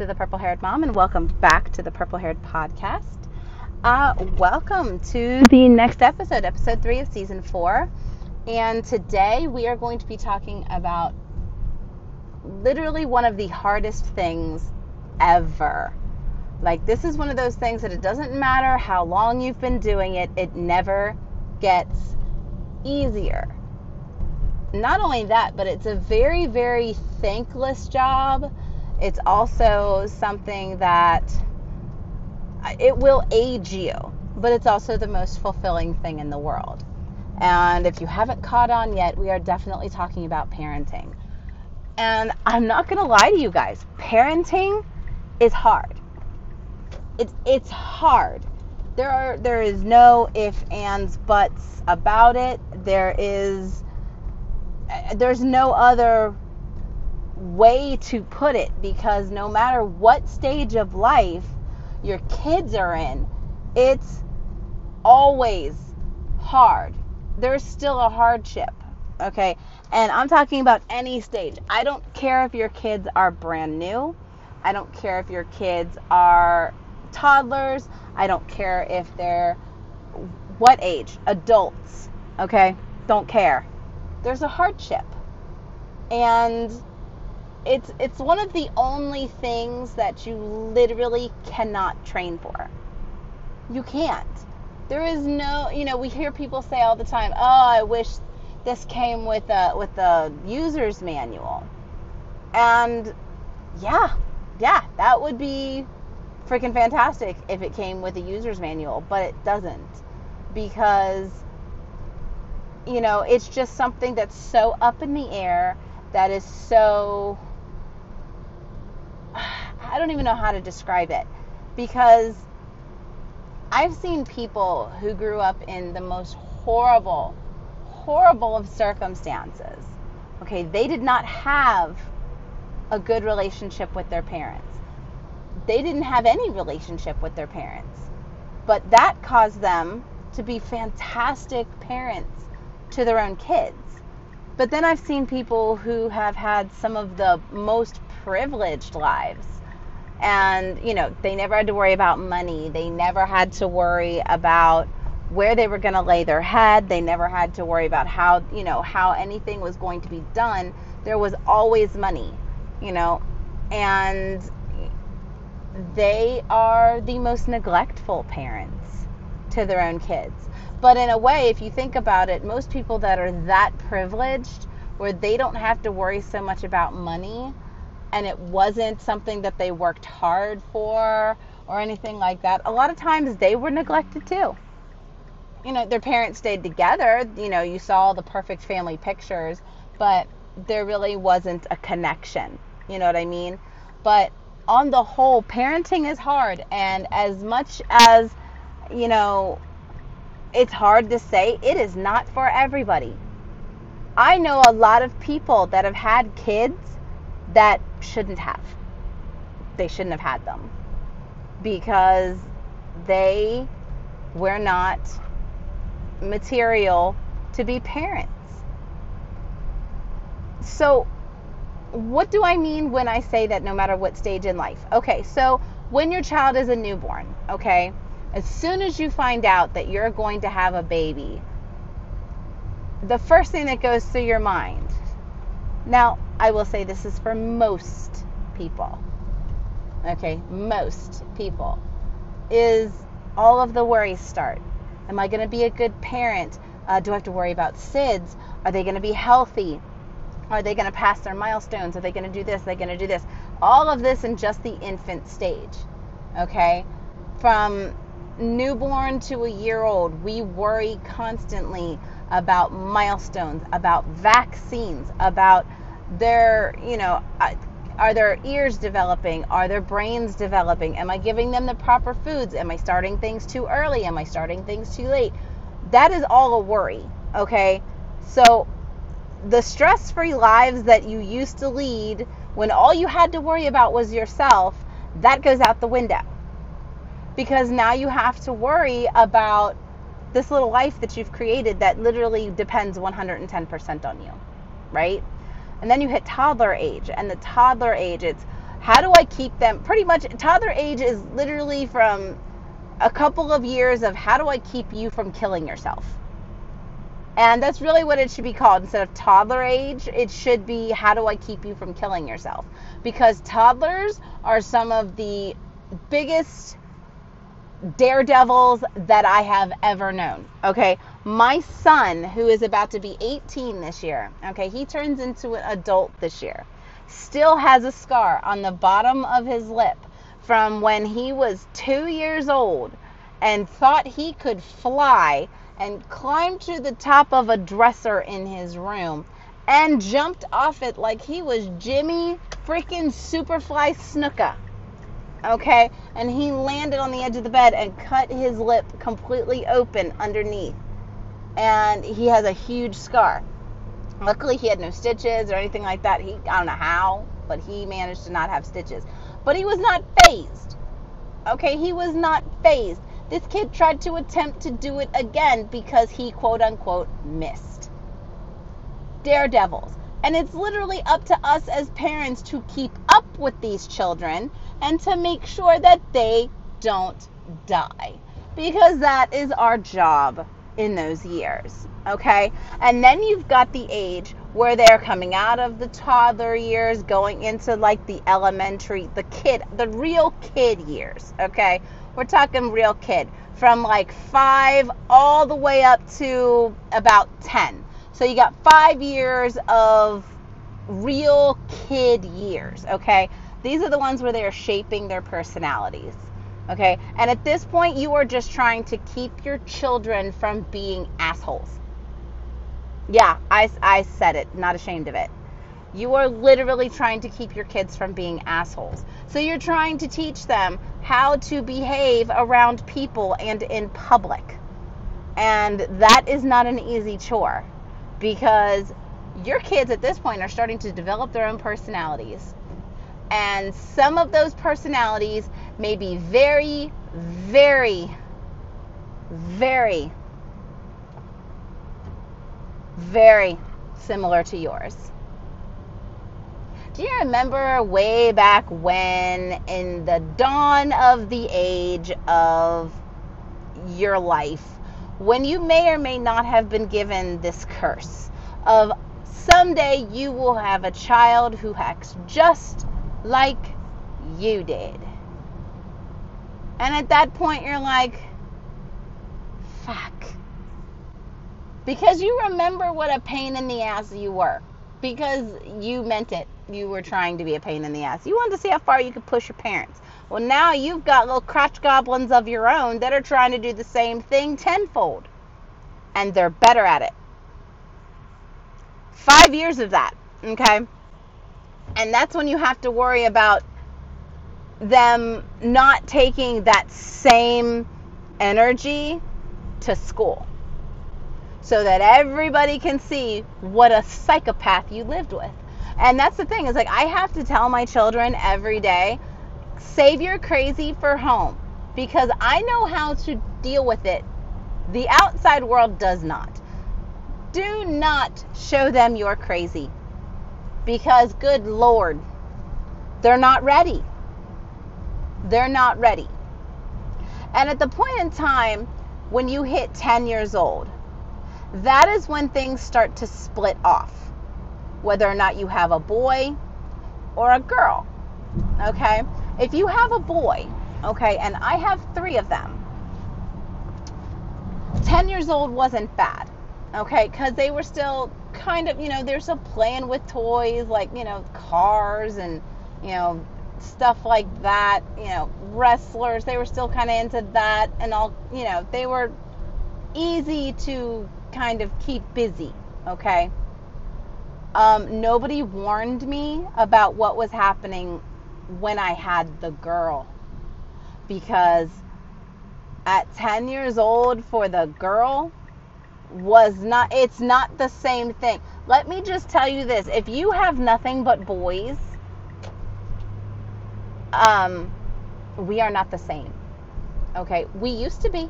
to the Purple Haired Mom, and welcome back to the Purple Haired Podcast. Uh, welcome to the next episode, episode three of season four. And today we are going to be talking about literally one of the hardest things ever. Like, this is one of those things that it doesn't matter how long you've been doing it, it never gets easier. Not only that, but it's a very, very thankless job. It's also something that it will age you, but it's also the most fulfilling thing in the world. And if you haven't caught on yet, we are definitely talking about parenting. And I'm not going to lie to you guys, parenting is hard. It's it's hard. There are there is no if ands buts about it. There is eh, there's no other way to put it because no matter what stage of life your kids are in, it's always hard. There's still a hardship, okay? And I'm talking about any stage. I don't care if your kids are brand new. I don't care if your kids are toddlers. I don't care if they're what age? Adults, okay? Don't care. There's a hardship. And it's it's one of the only things that you literally cannot train for. You can't. There is no, you know, we hear people say all the time, "Oh, I wish this came with a with a user's manual." And yeah, yeah, that would be freaking fantastic if it came with a user's manual, but it doesn't because you know, it's just something that's so up in the air that is so don't even know how to describe it because I've seen people who grew up in the most horrible, horrible of circumstances. Okay, they did not have a good relationship with their parents. They didn't have any relationship with their parents. But that caused them to be fantastic parents to their own kids. But then I've seen people who have had some of the most privileged lives. And, you know, they never had to worry about money. They never had to worry about where they were going to lay their head. They never had to worry about how, you know, how anything was going to be done. There was always money, you know, and they are the most neglectful parents to their own kids. But in a way, if you think about it, most people that are that privileged, where they don't have to worry so much about money, and it wasn't something that they worked hard for or anything like that, a lot of times they were neglected too. You know, their parents stayed together, you know, you saw the perfect family pictures, but there really wasn't a connection. You know what I mean? But on the whole, parenting is hard. And as much as, you know, it's hard to say, it is not for everybody. I know a lot of people that have had kids that shouldn't have. They shouldn't have had them because they were not material to be parents. So, what do I mean when I say that no matter what stage in life? Okay, so when your child is a newborn, okay, as soon as you find out that you're going to have a baby, the first thing that goes through your mind now, I will say this is for most people. Okay, most people is all of the worries start. Am I going to be a good parent? Uh, do I have to worry about SIDS? Are they going to be healthy? Are they going to pass their milestones? Are they going to do this? Are they going to do this? All of this in just the infant stage. Okay? From newborn to a year old, we worry constantly about milestones, about vaccines, about their, you know, are their ears developing? Are their brains developing? Am I giving them the proper foods? Am I starting things too early? Am I starting things too late? That is all a worry, okay? So the stress free lives that you used to lead when all you had to worry about was yourself, that goes out the window. Because now you have to worry about this little life that you've created that literally depends 110% on you, right? And then you hit toddler age, and the toddler age, it's How do I keep them? Pretty much, toddler age is literally from a couple of years of how do I keep you from killing yourself? And that's really what it should be called. Instead of toddler age, it should be how do I keep you from killing yourself? Because toddlers are some of the biggest daredevils that I have ever known. Okay. My son, who is about to be 18 this year, okay, he turns into an adult this year, still has a scar on the bottom of his lip from when he was two years old and thought he could fly and climbed to the top of a dresser in his room and jumped off it like he was Jimmy freaking Superfly Snuka. Okay? And he landed on the edge of the bed and cut his lip completely open underneath. And he has a huge scar. Luckily, he had no stitches or anything like that. He, I don't know how, but he managed to not have stitches. But he was not phased. Okay? He was not phased. This kid tried to attempt to do it again because he quote unquote missed. Daredevils. And it's literally up to us as parents to keep up with these children and to make sure that they don't die. Because that is our job in those years. Okay? And then you've got the age where they're coming out of the toddler years, going into like the elementary, the kid, the real kid years. Okay? We're talking real kid from like five all the way up to about 10. So you got five years of real kid years, okay? These are the ones where they are shaping their personalities, okay? And at this point, you are just trying to keep your children from being assholes. Yeah, I, I said it, not ashamed of it. You are literally trying to keep your kids from being assholes. So you're trying to teach them how to behave around people and in public. And that is not an easy chore because your kids at this point are starting to develop their own personalities. And some of those personalities may be very, very, very, very similar to yours. Do you remember way back when, in the dawn of the age of your life, when you may or may not have been given this curse of someday you will have a child who acts just like you did? And at that point, you're like, fuck. Because you remember what a pain in the ass you were. Because you meant it you were trying to be a pain in the ass. You wanted to see how far you could push your parents. Well, now you've got little crotch goblins of your own that are trying to do the same thing tenfold. And they're better at it. Five years of that, okay? And that's when you have to worry about them not taking that same energy to school so that everybody can see what a psychopath you lived with. And that's the thing is like I have to tell my children every day, save your crazy for home because I know how to deal with it. The outside world does not. Do not show them you're crazy because good lord, they're not ready. They're not ready. And at the point in time when you hit 10 years old, that is when things start to split off whether or not you have a boy or a girl. Okay? If you have a boy, okay, and I have three of them, 10 years old wasn't bad, okay, because they were still kind of, you know, they're still playing with toys like, you know, cars and, you know, stuff like that, you know, wrestlers, they were still kind of into that and all, you know, they were easy to kind of keep busy, okay? Um, nobody warned me about what was happening when I had the girl. Because at 10 years old for the girl was not, it's not the same thing. Let me just tell you this if you have nothing but boys, um, we are not the same. Okay, we used to be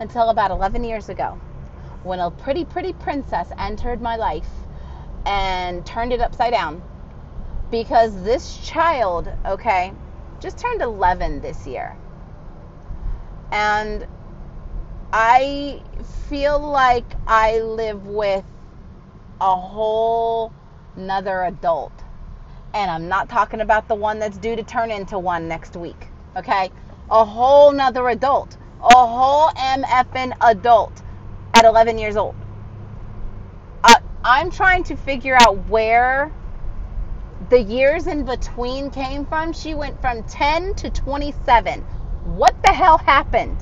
until about 11 years ago when a pretty, pretty princess entered my life and turned it upside down because this child, okay, just turned 11 this year. And I feel like I live with a whole another adult. And I'm not talking about the one that's due to turn into one next week. Okay? A whole nother adult. A whole MFN adult at 11 years old. I'm trying to figure out where the years in between came from. She went from 10 to 27. What the hell happened?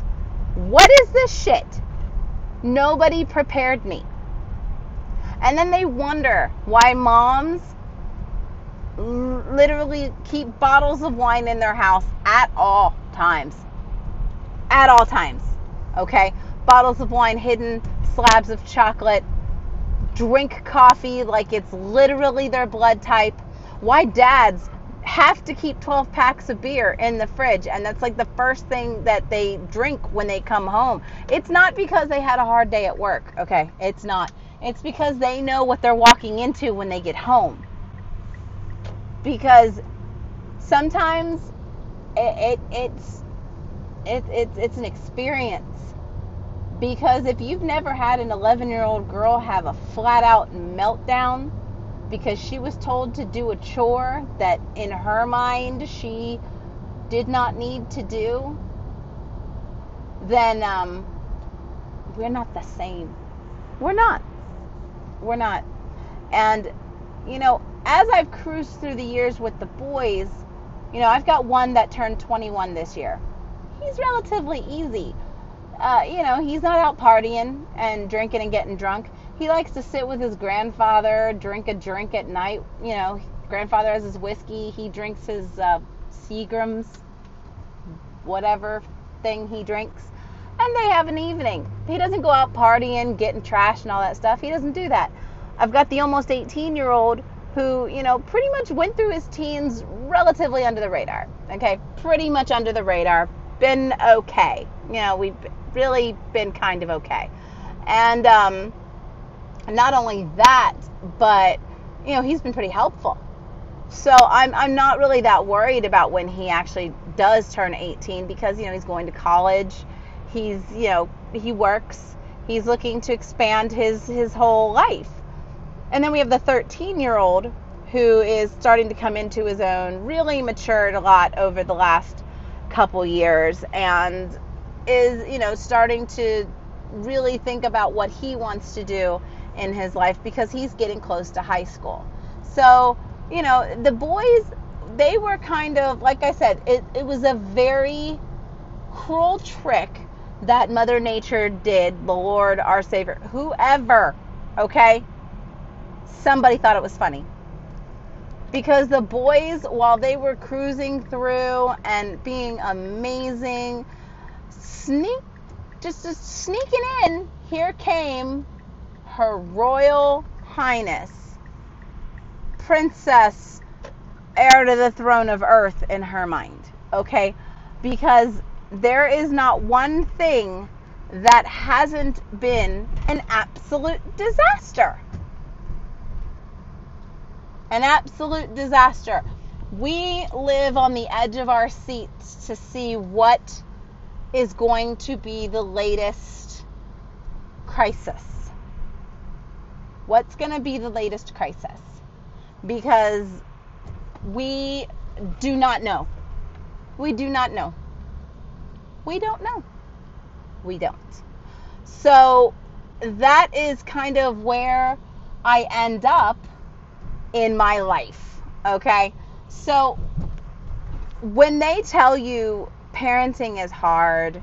What is this shit? Nobody prepared me. And then they wonder why moms literally keep bottles of wine in their house at all times. At all times. Okay? Bottles of wine hidden, slabs of chocolate, drink coffee like it's literally their blood type. Why dads have to keep 12 packs of beer in the fridge and that's like the first thing that they drink when they come home. It's not because they had a hard day at work, okay? It's not. It's because they know what they're walking into when they get home. Because sometimes it, it it's it, it, it's an experience. Because if you've never had an 11 year old girl have a flat out meltdown because she was told to do a chore that in her mind she did not need to do, then um, we're not the same. We're not we're not. And, you know, as I've cruised through the years with the boys, you know, I've got one that turned 21 this year. He's relatively easy. Uh, you know, he's not out partying and drinking and getting drunk. He likes to sit with his grandfather, drink a drink at night. You know, grandfather has his whiskey. He drinks his uh, Seagram's, whatever thing he drinks and they have an evening. He doesn't go out partying, getting trash and all that stuff. He doesn't do that. I've got the almost 18 year old who, you know, pretty much went through his teens relatively under the radar. Okay, pretty much under the radar. Been okay. You know, we've really been kind of okay. And um, not only that, but, you know, he's been pretty helpful. So I'm, I'm not really that worried about when he actually does turn 18 because, you know, he's going to college he's you know he works he's looking to expand his his whole life and then we have the 13 year old who is starting to come into his own really matured a lot over the last couple years and is you know starting to really think about what he wants to do in his life because he's getting close to high school so you know the boys they were kind of like i said it, it was a very cruel trick that Mother Nature did, the Lord, our Savior, whoever, okay? Somebody thought it was funny. Because the boys, while they were cruising through and being amazing, sneak, just, just sneaking in, here came Her Royal Highness, Princess, heir to the throne of earth in her mind, okay? Because there is not one thing that hasn't been an absolute disaster. An absolute disaster. We live on the edge of our seats to see what is going to be the latest crisis. What's going to be the latest crisis? Because we do not know. We do not know. We don't know. We don't. So that is kind of where I end up in my life. Okay? So when they tell you parenting is hard,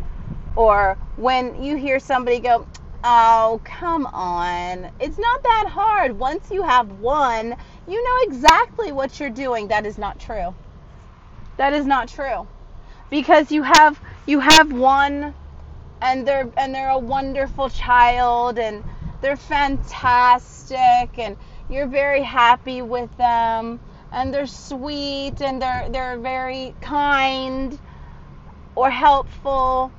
or when you hear somebody go, Oh, come on. It's not that hard. Once you have one, you know exactly what you're doing. That is not true. That is not true. Because you have you have one and they're and they're a wonderful child and they're fantastic and you're very happy with them and they're sweet and they're they're very kind or helpful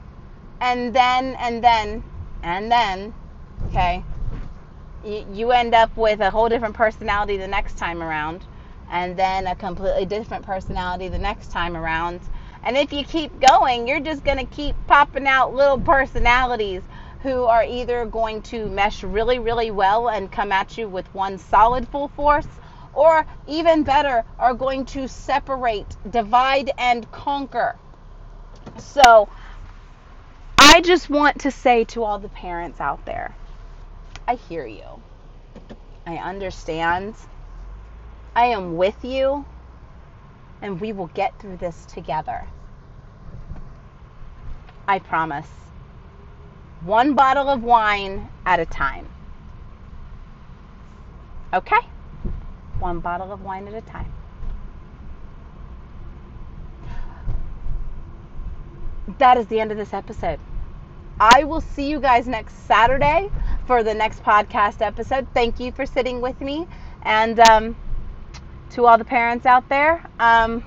and then and then and then okay you, you end up with a whole different personality the next time around and then a completely different personality the next time around. And if you keep going, you're just going to keep popping out little personalities who are either going to mesh really, really well and come at you with one solid full force, or even better, are going to separate, divide, and conquer. So, I just want to say to all the parents out there I hear you. I understand. I am with you. And we will get through this together. I promise one bottle of wine at a time. Okay? One bottle of wine at a time. That is the end of this episode. I will see you guys next Saturday for the next podcast episode. Thank you for sitting with me. And um, to all the parents out there, um,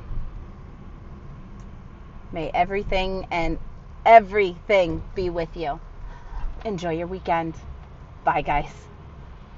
may everything and everything be with you enjoy your weekend. Bye, guys.